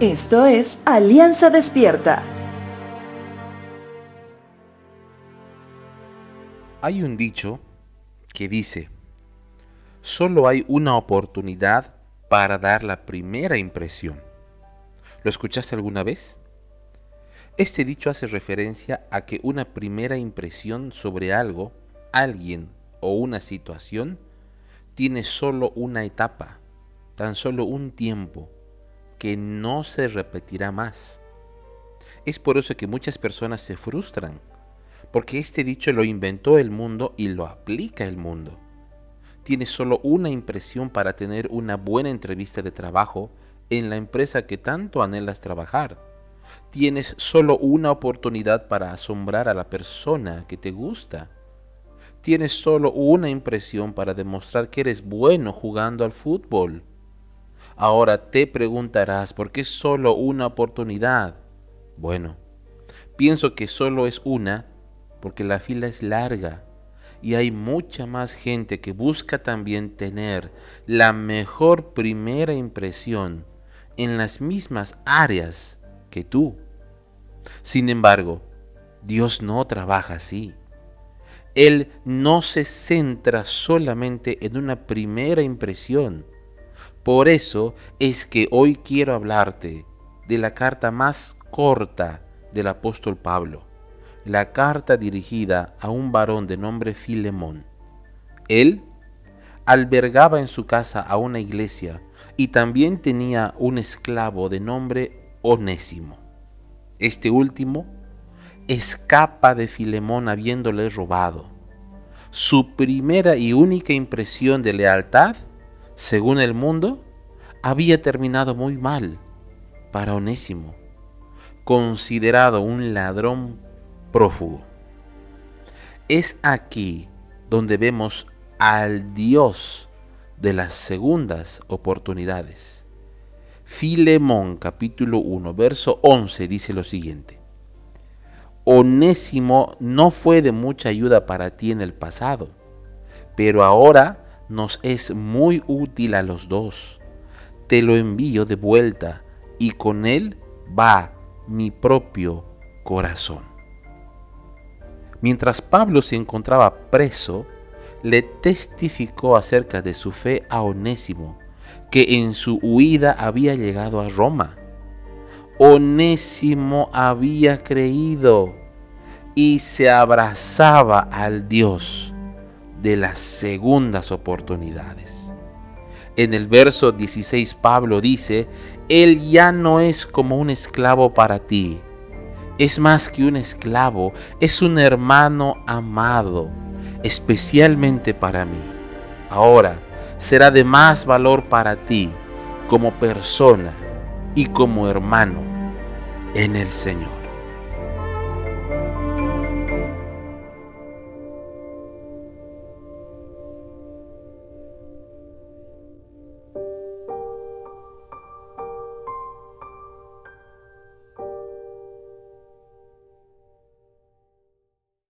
Esto es Alianza Despierta. Hay un dicho que dice, solo hay una oportunidad para dar la primera impresión. ¿Lo escuchaste alguna vez? Este dicho hace referencia a que una primera impresión sobre algo, alguien o una situación tiene solo una etapa, tan solo un tiempo que no se repetirá más. Es por eso que muchas personas se frustran, porque este dicho lo inventó el mundo y lo aplica el mundo. Tienes solo una impresión para tener una buena entrevista de trabajo en la empresa que tanto anhelas trabajar. Tienes solo una oportunidad para asombrar a la persona que te gusta. Tienes solo una impresión para demostrar que eres bueno jugando al fútbol. Ahora te preguntarás, ¿por qué solo una oportunidad? Bueno, pienso que solo es una porque la fila es larga y hay mucha más gente que busca también tener la mejor primera impresión en las mismas áreas que tú. Sin embargo, Dios no trabaja así. Él no se centra solamente en una primera impresión, por eso es que hoy quiero hablarte de la carta más corta del apóstol Pablo, la carta dirigida a un varón de nombre Filemón. Él albergaba en su casa a una iglesia y también tenía un esclavo de nombre Onésimo. Este último escapa de Filemón habiéndole robado. Su primera y única impresión de lealtad según el mundo, había terminado muy mal para Onésimo, considerado un ladrón prófugo. Es aquí donde vemos al Dios de las segundas oportunidades. Filemón capítulo 1, verso 11 dice lo siguiente. Onésimo no fue de mucha ayuda para ti en el pasado, pero ahora nos es muy útil a los dos. Te lo envío de vuelta y con él va mi propio corazón. Mientras Pablo se encontraba preso, le testificó acerca de su fe a Onésimo, que en su huida había llegado a Roma. Onésimo había creído y se abrazaba al Dios de las segundas oportunidades. En el verso 16 Pablo dice, Él ya no es como un esclavo para ti, es más que un esclavo, es un hermano amado, especialmente para mí. Ahora será de más valor para ti como persona y como hermano en el Señor.